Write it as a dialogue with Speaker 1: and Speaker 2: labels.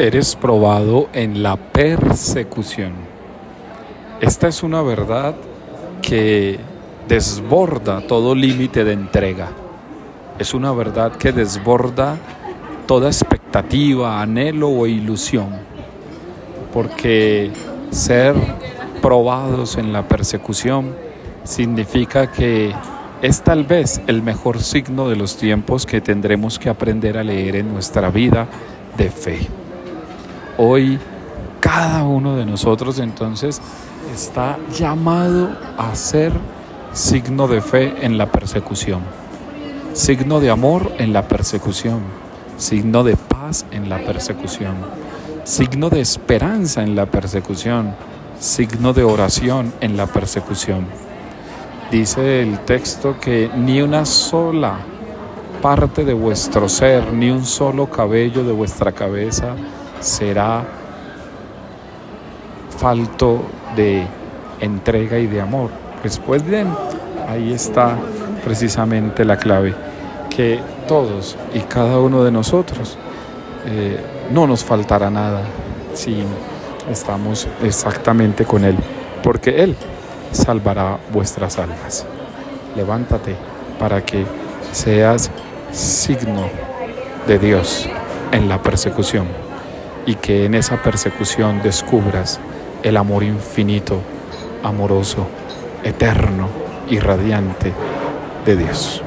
Speaker 1: eres probado en la persecución. Esta es una verdad que desborda todo límite de entrega. Es una verdad que desborda toda expectativa, anhelo o ilusión. Porque ser probados en la persecución significa que es tal vez el mejor signo de los tiempos que tendremos que aprender a leer en nuestra vida de fe. Hoy cada uno de nosotros entonces está llamado a ser signo de fe en la persecución, signo de amor en la persecución, signo de paz en la persecución, signo de esperanza en la persecución, signo de oración en la persecución. Dice el texto que ni una sola parte de vuestro ser, ni un solo cabello de vuestra cabeza será falto de entrega y de amor. Pues, pues bien, ahí está precisamente la clave, que todos y cada uno de nosotros eh, no nos faltará nada si estamos exactamente con Él, porque Él salvará vuestras almas. Levántate para que seas signo de Dios en la persecución y que en esa persecución descubras el amor infinito, amoroso, eterno y radiante de Dios.